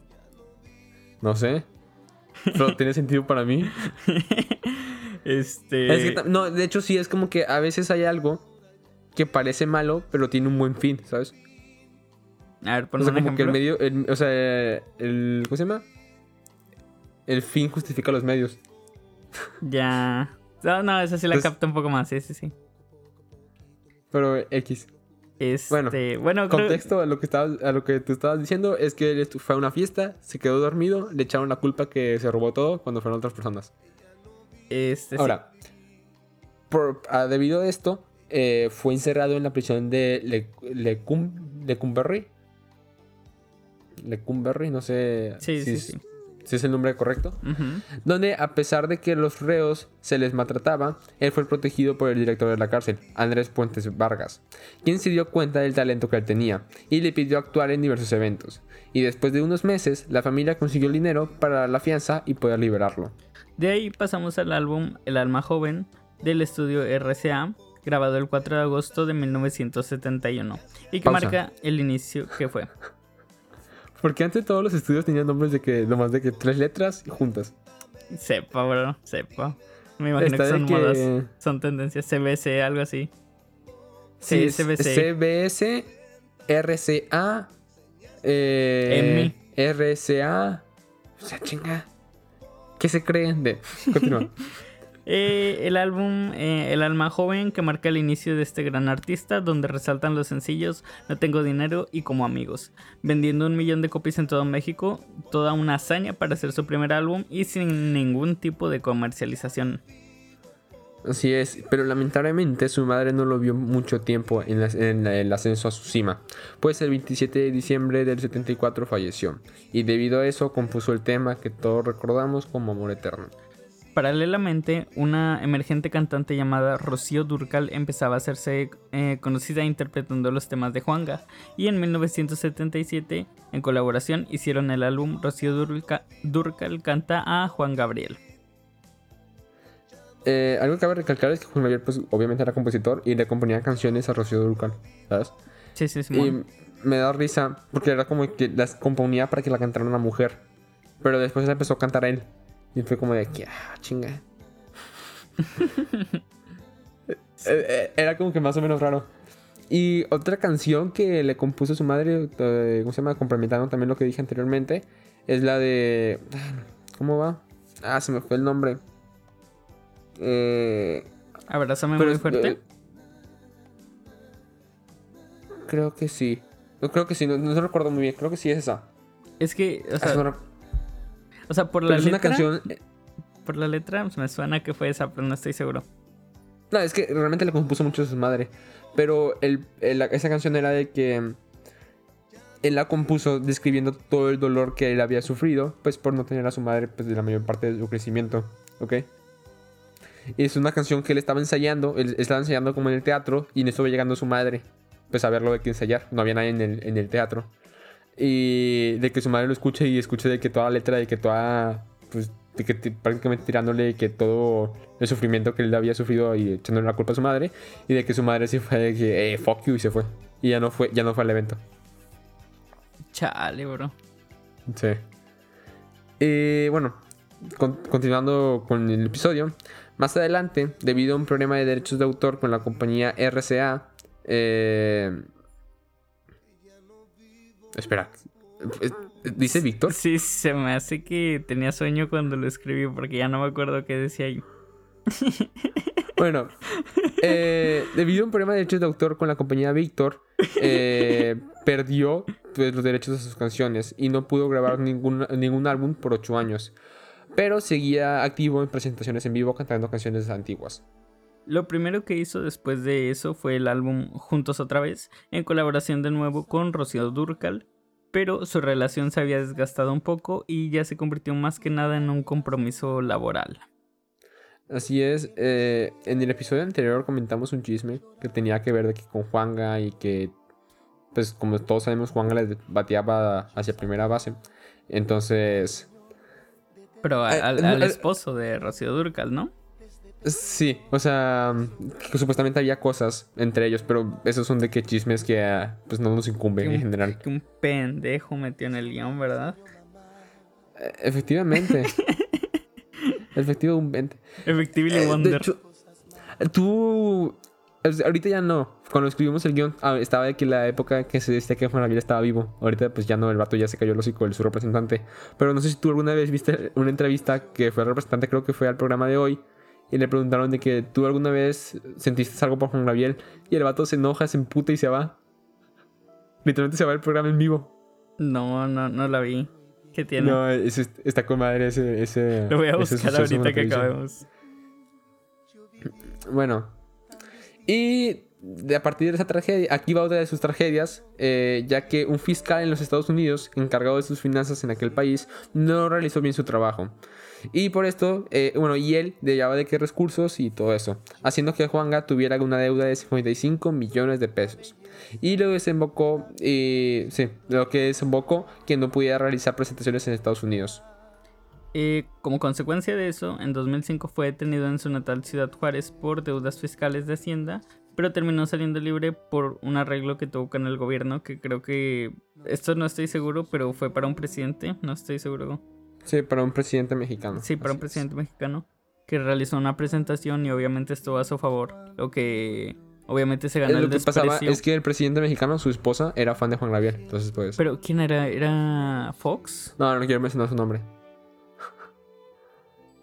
No sé. Pero tiene sentido para mí. Este. Es que tam- no, de hecho sí, es como que a veces hay algo que parece malo, pero tiene un buen fin, ¿sabes? A ver, pon O sea, un como que el ejemplo. medio, el- o sea, el, ¿cómo se llama? el fin justifica los medios. Ya. No, no, esa sí la Entonces- capta un poco más, sí, sí, sí. Pero X. Este, Bueno, bueno, creo- Contexto a lo que estabas, a lo que tú estabas diciendo es que él fue a una fiesta, se quedó dormido, le echaron la culpa que se robó todo cuando fueron otras personas. este, sí. Ahora, por, ah, debido a esto, eh, fue encerrado en la prisión de Le, Lecum- Lecumberri. Lecumberri, no sé Sí, si, sí, es, sí. si es el nombre correcto. Donde, a pesar de que los reos se les maltrataba, él fue protegido por el director de la cárcel, Andrés Puentes Vargas, quien se dio cuenta del talento que él tenía y le pidió actuar en diversos eventos. Y después de unos meses, la familia consiguió el dinero para la fianza y poder liberarlo. De ahí pasamos al álbum El alma joven del estudio RCA, grabado el 4 de agosto de 1971 y que Pausa. marca el inicio que fue. Porque antes todos los estudios tenían nombres de que, nomás de que tres letras y juntas. Sepa, bro, sepa. Me imagino Está que son que- modas, son tendencias CBC, algo así. Sí, es CBC. CBS, RCA, eh, RCA. O sea, chinga. ¿Qué se creen de? Continúa. Eh, el álbum eh, El alma joven que marca el inicio de este gran artista, donde resaltan los sencillos No tengo dinero y como amigos, vendiendo un millón de copias en todo México, toda una hazaña para hacer su primer álbum y sin ningún tipo de comercialización. Así es, pero lamentablemente su madre no lo vio mucho tiempo en, el ascenso a su cima, pues el 27 de diciembre del 74 falleció, y debido a eso compuso el tema que todos recordamos como Amor Eterno. Paralelamente, una emergente cantante llamada Rocío Durcal empezaba a hacerse eh, conocida interpretando los temas de Juanga, y en 1977, en colaboración, hicieron el álbum Rocío Durca- Durcal canta a Juan Gabriel. Eh, algo que cabe recalcar es que Juan Gabriel, pues obviamente era compositor y le componía canciones a Rocío Dúrcal, ¿sabes? Sí, sí, Y Simón. me da risa porque era como que las componía para que la cantara una mujer, pero después la empezó a cantar a él, y fue como de que, ah, chinga. Eh, eh, Era como que más o menos raro. Y otra canción que le compuso su madre, eh, ¿cómo se llama? Complementando también lo que dije anteriormente, es la de... ¿Cómo va? Ah, se me fue el nombre. Eh, Abrázame pero muy fuerte. eh, creo que sí. No creo que sí, no, no recuerdo muy bien. Creo que sí es esa. es que, o Ah, sea, es una- o sea, por pero la es una letra, canción. eh, por la letra pues, me suena que fue esa, pero no estoy seguro. No, es que realmente le compuso mucho a su madre. Pero el, el- esa canción era de que él la compuso describiendo todo el dolor que él había sufrido, pues por no tener a su madre pues de la mayor parte de su crecimiento, ¿ok? Y es una canción que él estaba ensayando, él estaba ensayando como en el teatro y en eso va llegando su madre, pues a verlo de que ensayar, no había nadie en el, en el teatro. Y de que su madre lo escuche y escuche de que toda la letra, de que toda, pues, de que ti- prácticamente tirándole que todo el sufrimiento que él había sufrido y echándole la culpa a su madre. Y de que su madre sí fue de que, eh, fuck you, y se fue. Y ya no fue, ya no fue al evento. Chale, bro. Sí. Eh, bueno, con- continuando con el episodio. Más adelante, debido a un problema de derechos de autor con la compañía RCA, eh, espera, eh, ¿dice Víctor? Sí, se me hace que tenía sueño cuando lo escribí porque ya no me acuerdo qué decía ahí. Bueno, eh, debido a un problema de derechos de autor con la compañía Víctor, eh, perdió pues, los derechos de sus canciones y no pudo grabar ningún, ningún álbum por ocho años. Pero seguía activo en presentaciones en vivo cantando canciones antiguas. Lo primero que hizo después de eso fue el álbum Juntos otra vez, en colaboración de nuevo con Rocío Durcal, pero su relación se había desgastado un poco y ya se convirtió más que nada en un compromiso laboral. Así es, eh, en el episodio anterior comentamos un chisme que tenía que ver de que con Juanga y que, pues como todos sabemos, Juanga le bateaba hacia primera base. Entonces, Pero Eh, al eh, esposo de Rocío Durcal, ¿no? Sí, o sea, que supuestamente había cosas entre ellos, pero esos son de que chismes que ah, pues no nos incumben Que en un- general. Que un pendejo metió en el guion, ¿verdad? Eh, Efectivamente. Efectivamente. Efectively Eh, de Wonder. hecho, tú, ahorita ya no, cuando escribimos el guion, ah, estaba de que la época que se decía que Juan Gabriel estaba vivo. Ahorita, pues ya no, el vato ya se cayó el hocico, el su representante. Pero no sé si tú alguna vez viste una entrevista que fue el representante, creo que fue al programa de hoy. Y le preguntaron de que tú alguna vez sentiste algo por Juan Gabriel. Y el vato se enoja, se emputa y se va. Literalmente se va el programa en vivo. No, no, no la vi. ¿Qué tiene? No, está con madre ese, ese. Lo voy a buscar ahorita que acabemos. Bueno. Y de a partir de esa tragedia, aquí va otra de sus tragedias, eh, ya que un fiscal en los Estados Unidos, encargado de sus finanzas en aquel país, no realizó bien su trabajo. Y por esto, eh, bueno, y él debía de qué recursos y todo eso, haciendo que Juanga tuviera una deuda de 55 millones de pesos. Y lo desembocó, sí, lo que desembocó que no pudiera realizar presentaciones en Estados Unidos. como consecuencia de eso, en 2005 fue detenido en su natal ciudad Juárez por deudas fiscales de Hacienda, pero terminó saliendo libre por un arreglo que tuvo con el gobierno, que creo que, esto no estoy seguro, pero fue para un presidente, no estoy seguro. Sí, para un presidente mexicano. Sí, para un presidente mexicano, que realizó una presentación y obviamente estuvo a su favor, lo que obviamente se ganó lo el que pasaba es que el presidente mexicano, su esposa, era fan de Juan Gabriel, entonces pues... Pero ¿quién era? ¿Era Fox? No, no quiero mencionar su nombre.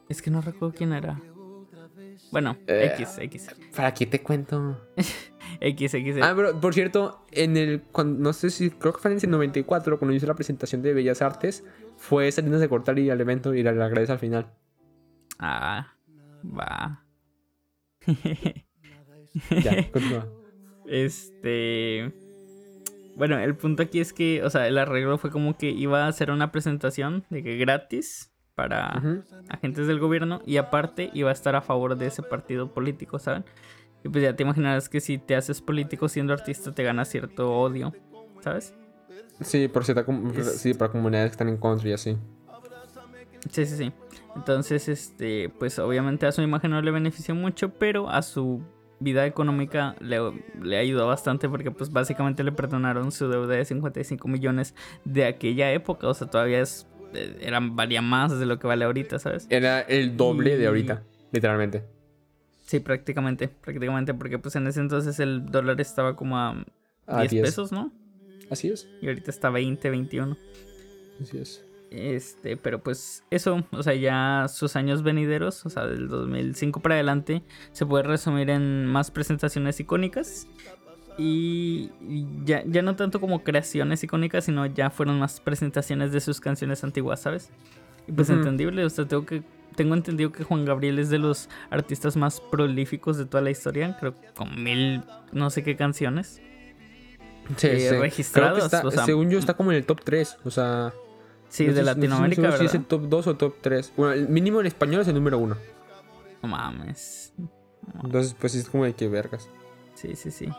Es que no recuerdo quién era. Bueno, eh, X, X. ¿Para qué te cuento? X, X. Ah, pero por cierto, en el. Cuando, no sé si. Creo que fue en el 94, cuando hizo la presentación de Bellas Artes, fue saliendo de cortar y al evento y le agradece al final. Ah, va. ya, continúa. Este. Bueno, el punto aquí es que, o sea, el arreglo fue como que iba a hacer una presentación de que gratis para agentes del gobierno y aparte iba a estar a favor de ese partido político, ¿saben? Y pues ya te imaginarás que si te haces político siendo artista te gana cierto odio, ¿sabes? Sí, por cierta sí, para comunidades que están en contra y así. Sí, sí, sí. Entonces, este, pues obviamente a su imagen no le benefició mucho, pero a su vida económica le, le ayudó bastante porque pues básicamente le perdonaron su deuda de 55 millones de aquella época, o sea, todavía es eh, era, valía más de lo que vale ahorita, ¿sabes? Era el doble de ahorita, literalmente. Sí, prácticamente, prácticamente, porque pues en ese entonces el dólar estaba como a, 10, pesos, ¿no? Así es. Y ahorita está 20, 21. Así es. Este, pero pues eso, o sea, ya sus años venideros, o sea, del 2005 para adelante, se puede resumir en más presentaciones icónicas y ya, ya no tanto como creaciones icónicas, sino ya fueron más presentaciones de sus canciones antiguas, ¿sabes? Y pues entendible, o sea, tengo que tengo entendido que Juan Gabriel es de los artistas más prolíficos de toda la historia, creo con mil no sé qué canciones. Sí, eh, registradas. según yo está como en el top 3, o sea... Sí, de Latinoamérica, no si es el top 2 o top 3. Bueno, el mínimo en español es el número 1. No mames. Entonces, pues es como de que vergas. Sí, sí, sí.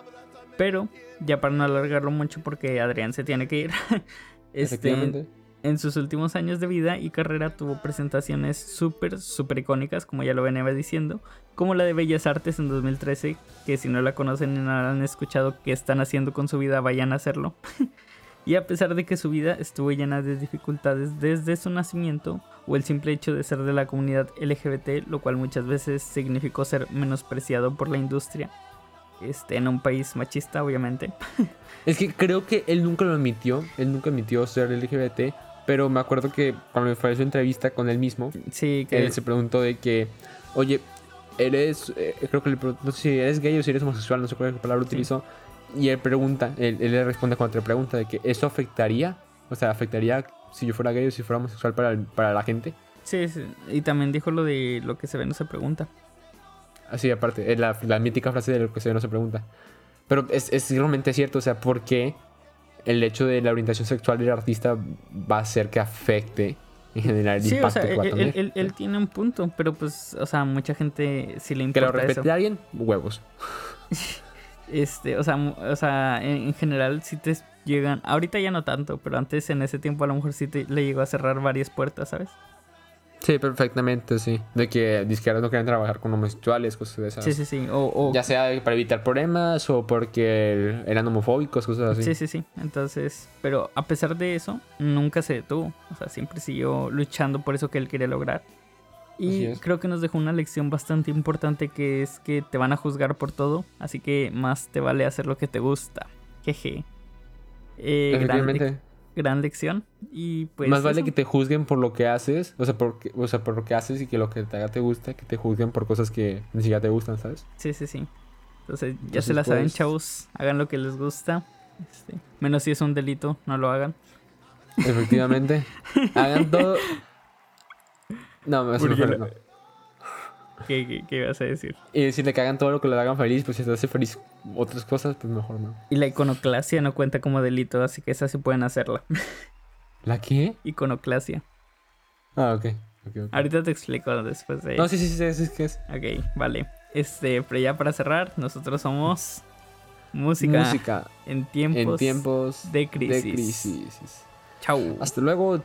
Pero, ya para no alargarlo mucho porque Adrián se tiene que ir. este, en sus últimos años de vida y carrera tuvo presentaciones súper, súper icónicas, como ya lo venía diciendo, como la de Bellas Artes en 2013, que si no la conocen y no han escuchado qué están haciendo con su vida, vayan a hacerlo. y a pesar de que su vida estuvo llena de dificultades desde su nacimiento, o el simple hecho de ser de la comunidad LGBT, lo cual muchas veces significó ser menospreciado por la industria, este, en un país machista, obviamente. Es que creo que él nunca lo admitió, él nunca admitió ser LGBT, pero me acuerdo que cuando fue su entrevista con él mismo, sí, que él se preguntó de que, oye, eres, eh, creo que le no sé si eres gay o si eres homosexual, no sé cuál palabra utilizó, y él pregunta, él, le responde cuando te pregunta de que eso afectaría, o sea, afectaría si yo fuera gay o si fuera homosexual para, para la gente. Sí, sí, y también dijo lo de lo que se ve no se pregunta. Así, aparte, es la, la, mítica frase de lo que se ve no se pregunta. Pero es, es realmente cierto, o sea, ¿por qué el hecho de la orientación sexual del artista va a hacer que afecte en general el impacto o sea, él, él, tiene un punto, pero pues, o sea, mucha gente si le importa Que lo respete a alguien, huevos. este, o sea, o sea en, general si te llegan, ahorita ya no tanto, pero antes en ese tiempo a lo mejor sí te, le llegó a cerrar varias puertas, ¿sabes? Sí, perfectamente, sí. De que disqueras no quieren trabajar con homosexuales, cosas de esas. Sí, sí, sí. O, Ya sea para evitar problemas o porque eran homofóbicos, cosas así. Sí, sí, sí. Entonces, pero a pesar de eso, nunca se detuvo. O sea, siempre siguió luchando por eso que él quería lograr. Y creo que nos dejó una lección bastante importante que es que te van a juzgar por todo, así que más te vale hacer lo que te gusta. Jeje. Eh, gran lección. Y pues. Más vale eso. que te juzguen por lo que haces, o sea, por, o sea, por lo que haces y que lo que te haga te guste, que te juzguen por cosas que ni siquiera te gustan, ¿sabes? Sí, sí, sí. Entonces, ya Entonces, se la saben, pues- chavos. Hagan lo que les gusta. Este, menos si es un delito, no lo hagan. Efectivamente. Hagan todo. No, eso no Porque no. ¿Qué, qué, qué ibas a decir? Y decirle que hagan todo lo que le hagan feliz, pues si te hace feliz otras cosas, pues mejor no. Y la iconoclasia no cuenta como delito, así que esa sí pueden hacerla. ¿La qué? iconoclasia. Ah, ok. ok, ok. Ahorita te explico después de. No, sí, sí, sí, sí, sí, ¿qué es? Ok, vale. Este, pero ya para cerrar, nosotros somos música, Música en tiempos, en tiempos de crisis. de crisis. Chau. Hasta luego.